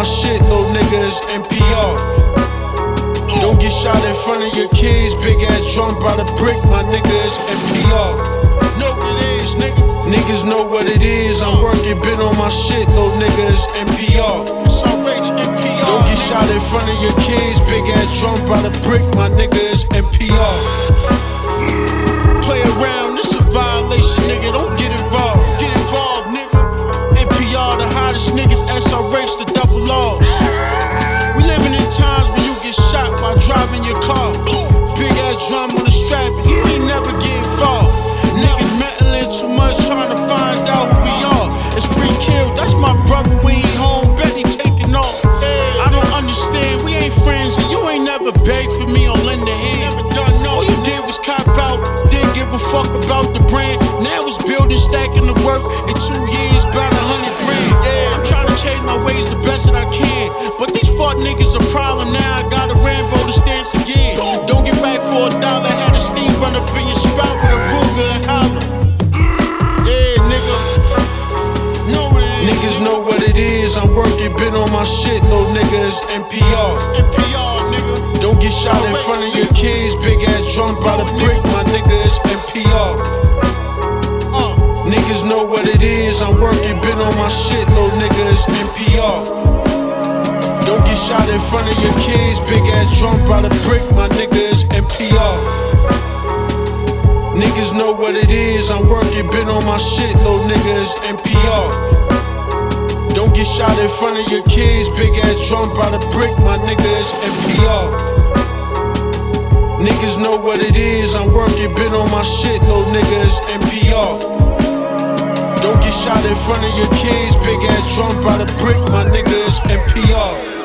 my shit, little niggas, MPR. Don't get shot in front of your kids, big ass drum by the brick, my niggas, MPR. Know what it is, nigga. Niggas know what it is, I'm working, been on my shit, little niggas, NPR. Don't get shot in front of your kids, big ass drum by the brick, my niggas, NPR. Me lend a hand. Never done no. All you did was cop out, didn't give a fuck about the brand. Now it's building, stacking the work. In two years, about a hundred grand. Yeah, I'm trying to change my ways the best that I can. But these fuck niggas a problem now. I got a Rambo to stance again. Don't get back for a dollar. Had a steam run up in your spout with a Ruger and holler. Yeah, nigga. Know what it is. Niggas know what it is. I'm working, been on my shit, little niggas. MPR. Know what it is. I'm working, been on my shit, little niggas. MPR. Don't get shot in front of your kids. Big ass drunk by the brick, my niggas. MPR. Niggas know what it is. I'm working, been on my shit, little niggas. MPR. Don't get shot in front of your kids. Big ass drunk by the brick, my niggas. MPR. Niggas know what it is. I'm working, been on my shit, front of your kids, big ass drum by the brick, my nigga is MPR.